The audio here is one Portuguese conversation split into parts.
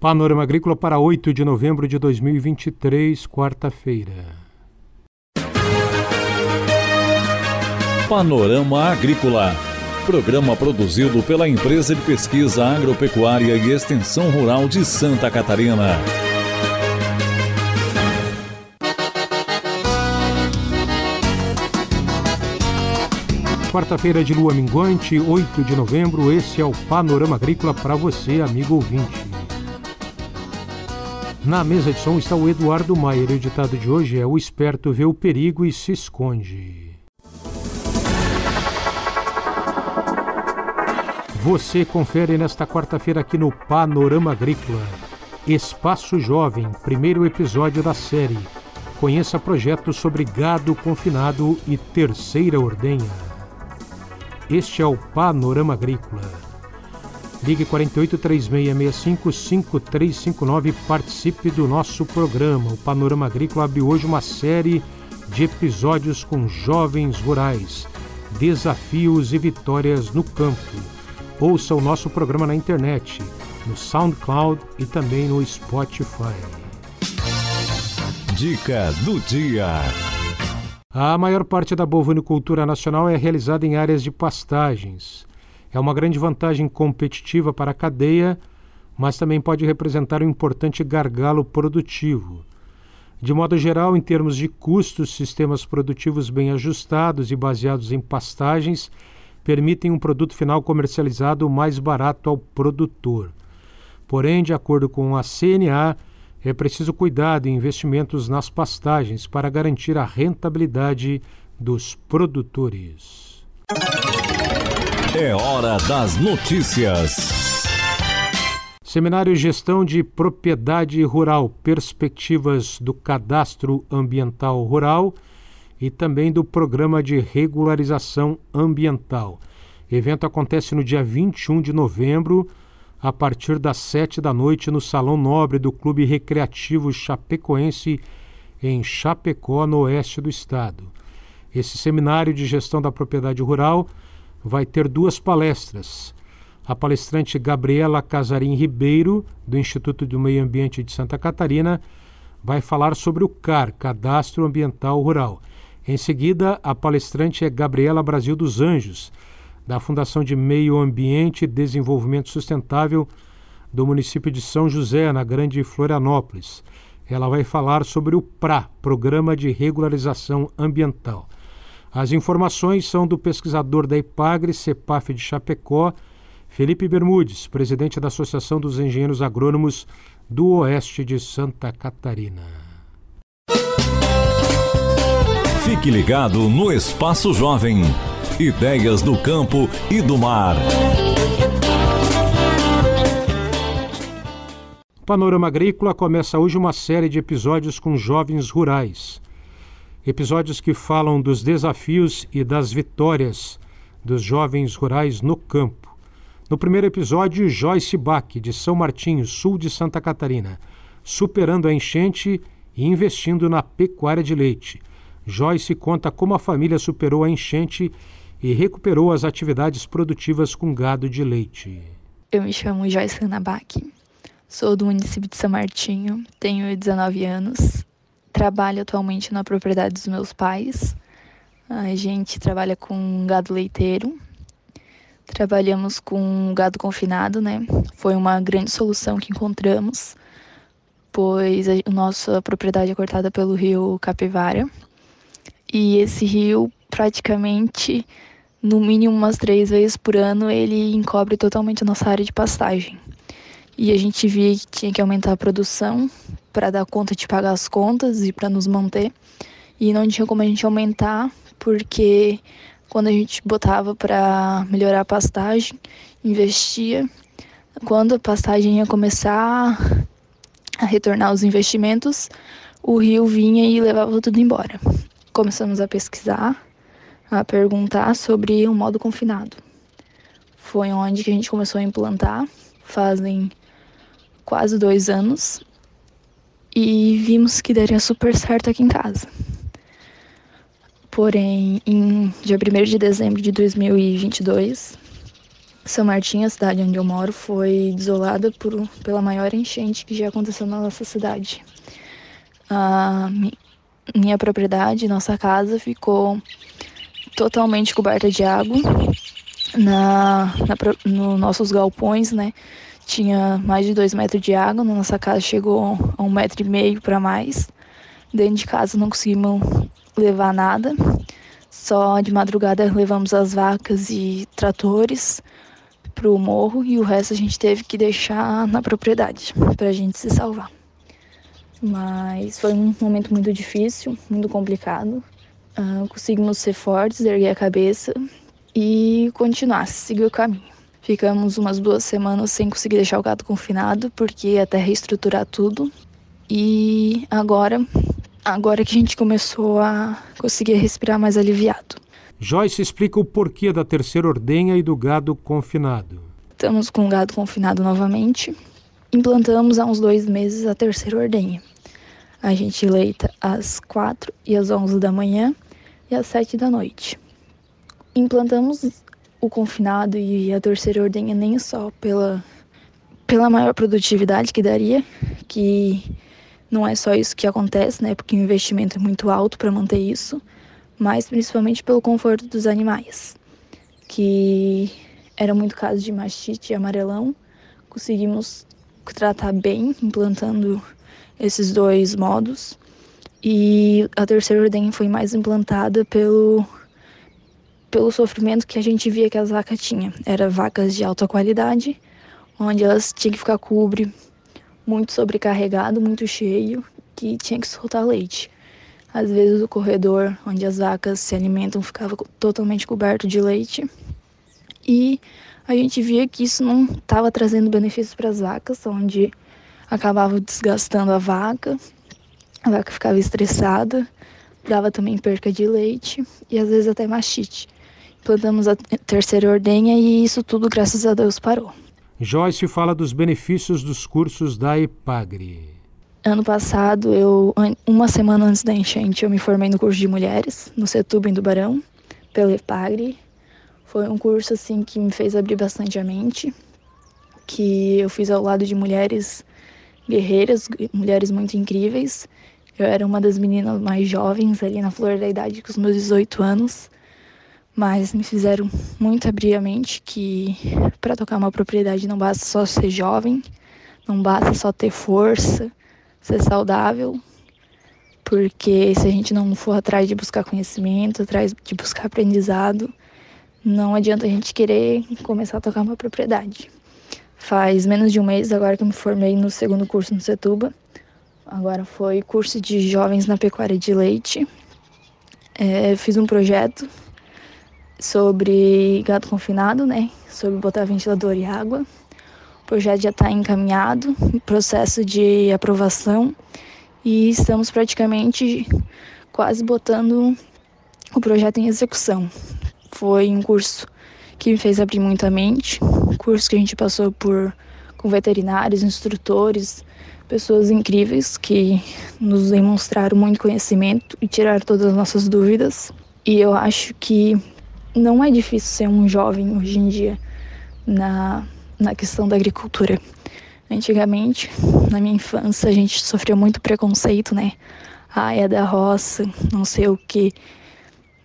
Panorama Agrícola para 8 de novembro de 2023, quarta-feira. Panorama Agrícola. Programa produzido pela Empresa de Pesquisa Agropecuária e Extensão Rural de Santa Catarina. Quarta-feira de lua minguante, 8 de novembro, esse é o Panorama Agrícola para você, amigo ouvinte. Na mesa de som está o Eduardo Maier o ditado de hoje é: O esperto vê o perigo e se esconde. Você confere nesta quarta-feira aqui no Panorama Agrícola. Espaço Jovem, primeiro episódio da série. Conheça projetos sobre gado confinado e terceira ordenha. Este é o Panorama Agrícola. Ligue 48 3665 5359 e participe do nosso programa. O Panorama Agrícola abre hoje uma série de episódios com jovens rurais, desafios e vitórias no campo. Ouça o nosso programa na internet, no SoundCloud e também no Spotify. Dica do dia. A maior parte da bovinicultura nacional é realizada em áreas de pastagens é uma grande vantagem competitiva para a cadeia, mas também pode representar um importante gargalo produtivo. De modo geral, em termos de custos, sistemas produtivos bem ajustados e baseados em pastagens permitem um produto final comercializado mais barato ao produtor. Porém, de acordo com a CNA, é preciso cuidado e investimentos nas pastagens para garantir a rentabilidade dos produtores. É hora das notícias. Seminário Gestão de Propriedade Rural, Perspectivas do Cadastro Ambiental Rural e também do Programa de Regularização Ambiental. O evento acontece no dia 21 de novembro, a partir das 7 da noite, no Salão Nobre do Clube Recreativo Chapecoense, em Chapecó, no oeste do estado. Esse seminário de gestão da propriedade rural vai ter duas palestras. A palestrante Gabriela Casarim Ribeiro, do Instituto do Meio Ambiente de Santa Catarina, vai falar sobre o CAR, Cadastro Ambiental Rural. Em seguida, a palestrante é Gabriela Brasil dos Anjos, da Fundação de Meio Ambiente e Desenvolvimento Sustentável do município de São José, na Grande Florianópolis. Ela vai falar sobre o PRA, Programa de Regularização Ambiental. As informações são do pesquisador da IPAGRE, CEPAF de Chapecó, Felipe Bermudes, presidente da Associação dos Engenheiros Agrônomos do Oeste de Santa Catarina. Fique ligado no Espaço Jovem. Ideias do campo e do mar. Panorama Agrícola começa hoje uma série de episódios com jovens rurais episódios que falam dos desafios e das vitórias dos jovens rurais no campo. No primeiro episódio, Joyce Bach, de São Martinho, sul de Santa Catarina, superando a enchente e investindo na pecuária de leite. Joyce conta como a família superou a enchente e recuperou as atividades produtivas com gado de leite. Eu me chamo Joyce Ana Bach, sou do município de São Martinho, tenho 19 anos Trabalho atualmente na propriedade dos meus pais. A gente trabalha com gado leiteiro. Trabalhamos com gado confinado, né? Foi uma grande solução que encontramos, pois a nossa propriedade é cortada pelo rio Capivara. E esse rio, praticamente, no mínimo umas três vezes por ano, ele encobre totalmente a nossa área de pastagem. E a gente via que tinha que aumentar a produção para dar conta de pagar as contas e para nos manter. E não tinha como a gente aumentar, porque quando a gente botava para melhorar a pastagem, investia, quando a pastagem ia começar a retornar os investimentos, o rio vinha e levava tudo embora. Começamos a pesquisar, a perguntar sobre o modo confinado. Foi onde que a gente começou a implantar, fazem quase dois anos, e vimos que daria super certo aqui em casa. Porém, em dia 1 de dezembro de 2022, São Martinho, a cidade onde eu moro, foi desolada por, pela maior enchente que já aconteceu na nossa cidade. A minha propriedade, nossa casa, ficou totalmente coberta de água. Na, na nos nossos galpões, né? Tinha mais de dois metros de água. Na nossa casa chegou a um metro e meio para mais. Dentro de casa não conseguimos levar nada. Só de madrugada levamos as vacas e tratores para o morro e o resto a gente teve que deixar na propriedade para a gente se salvar. Mas foi um momento muito difícil, muito complicado. Uh, conseguimos ser fortes, erguer a cabeça e continuar, seguir o caminho. Ficamos umas duas semanas sem conseguir deixar o gato confinado, porque até reestruturar tudo. E agora, agora que a gente começou a conseguir respirar mais aliviado. Joyce explica o porquê da terceira ordenha e do gado confinado. Estamos com o gado confinado novamente. Implantamos há uns dois meses a terceira ordenha. A gente leita às quatro e às onze da manhã e às sete da noite. Implantamos o confinado e a terceira ordenha nem só pela, pela maior produtividade que daria, que não é só isso que acontece, né? Porque o investimento é muito alto para manter isso mas principalmente pelo conforto dos animais, que era muito caso de mastite e amarelão. Conseguimos tratar bem, implantando esses dois modos. E a terceira ordem foi mais implantada pelo pelo sofrimento que a gente via que as vacas tinham. Era vacas de alta qualidade, onde elas tinham que ficar cobre muito sobrecarregado, muito cheio, que tinha que soltar leite. Às vezes o corredor onde as vacas se alimentam ficava totalmente coberto de leite. E a gente via que isso não estava trazendo benefícios para as vacas, onde acabava desgastando a vaca, a vaca ficava estressada, dava também perca de leite e às vezes até mastite. Plantamos a terceira ordenha e isso tudo, graças a Deus, parou. Joyce fala dos benefícios dos cursos da EPAGRE. Ano passado, eu uma semana antes da enchente, eu me formei no curso de mulheres, no Setúbal em Tubarão, pela EPAGRE. Foi um curso assim que me fez abrir bastante a mente, que eu fiz ao lado de mulheres guerreiras, mulheres muito incríveis. Eu era uma das meninas mais jovens ali na flor da idade, com os meus 18 anos, mas me fizeram muito abrir a mente que para tocar uma propriedade não basta só ser jovem, não basta só ter força, ser saudável, porque se a gente não for atrás de buscar conhecimento, atrás de buscar aprendizado, não adianta a gente querer começar a tocar uma propriedade. Faz menos de um mês agora que eu me formei no segundo curso no Setuba. Agora foi curso de jovens na pecuária de leite. É, fiz um projeto sobre gado confinado, né? Sobre botar ventilador e água projeto já está encaminhado, processo de aprovação e estamos praticamente quase botando o projeto em execução. Foi um curso que me fez abrir muito a mente, curso que a gente passou por com veterinários, instrutores, pessoas incríveis que nos demonstraram muito conhecimento e tiraram todas as nossas dúvidas. E eu acho que não é difícil ser um jovem hoje em dia na na questão da agricultura. Antigamente, na minha infância, a gente sofreu muito preconceito, né? Ah, é da roça, não sei o que.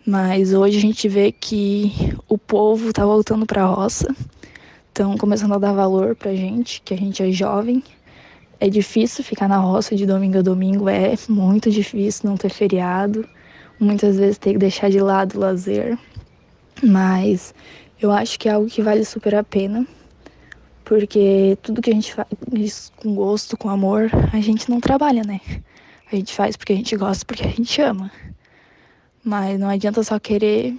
Mas hoje a gente vê que o povo tá voltando para a roça, estão começando a dar valor pra gente, que a gente é jovem. É difícil ficar na roça de domingo a domingo, é muito difícil não ter feriado. Muitas vezes ter que deixar de lado o lazer. Mas eu acho que é algo que vale super a pena porque tudo que a gente faz com gosto, com amor, a gente não trabalha, né? A gente faz porque a gente gosta, porque a gente ama. Mas não adianta só querer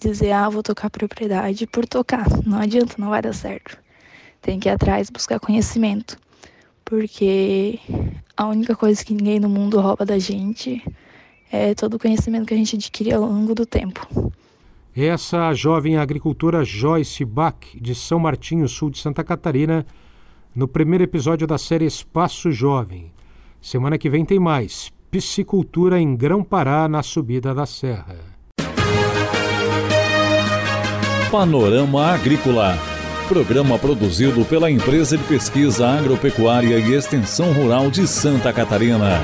dizer, ah, vou tocar propriedade por tocar. Não adianta, não vai dar certo. Tem que ir atrás buscar conhecimento. Porque a única coisa que ninguém no mundo rouba da gente é todo o conhecimento que a gente adquire ao longo do tempo. Essa jovem agricultora Joyce Bach, de São Martinho, sul de Santa Catarina, no primeiro episódio da série Espaço Jovem. Semana que vem tem mais. Piscicultura em Grão-Pará, na subida da Serra. Panorama Agrícola Programa produzido pela Empresa de Pesquisa Agropecuária e Extensão Rural de Santa Catarina.